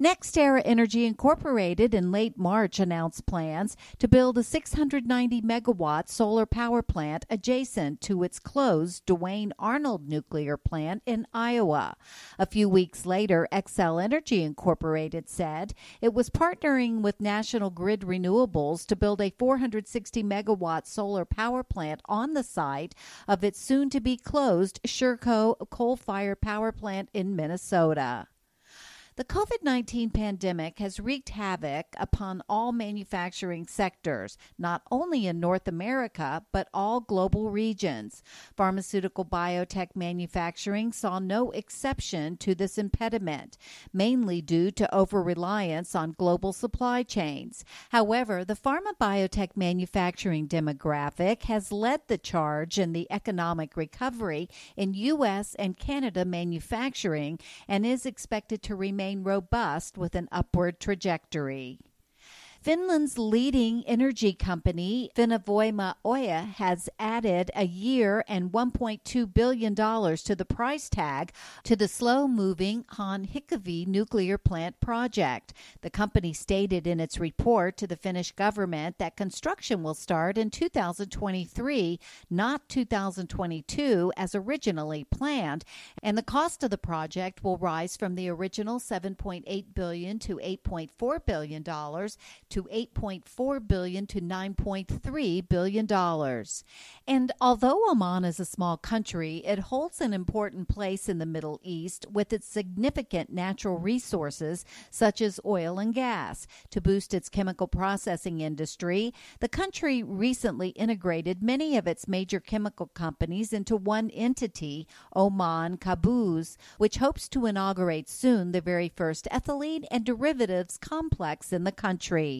NextEra Energy Incorporated in late March announced plans to build a 690 megawatt solar power plant adjacent to its closed Duane Arnold nuclear plant in Iowa. A few weeks later, Xcel Energy Incorporated said it was partnering with National Grid Renewables to build a 460 megawatt solar power plant on the site of its soon to be closed Sherco coal fired power plant in Minnesota. The COVID 19 pandemic has wreaked havoc upon all manufacturing sectors, not only in North America, but all global regions. Pharmaceutical biotech manufacturing saw no exception to this impediment, mainly due to over reliance on global supply chains. However, the pharma biotech manufacturing demographic has led the charge in the economic recovery in U.S. and Canada manufacturing and is expected to remain remain robust with an upward trajectory. Finland's leading energy company, Fennovoima Oy, has added a year and $1.2 billion to the price tag to the slow moving Hanhikivi nuclear plant project. The company stated in its report to the Finnish government that construction will start in 2023, not 2022 as originally planned, and the cost of the project will rise from the original 7.8 billion to 8.4 billion dollars to 8.4 billion to 9.3 billion dollars. And although Oman is a small country, it holds an important place in the Middle East with its significant natural resources such as oil and gas. To boost its chemical processing industry, the country recently integrated many of its major chemical companies into one entity, Oman Qaboos, which hopes to inaugurate soon the very first ethylene and derivatives complex in the country.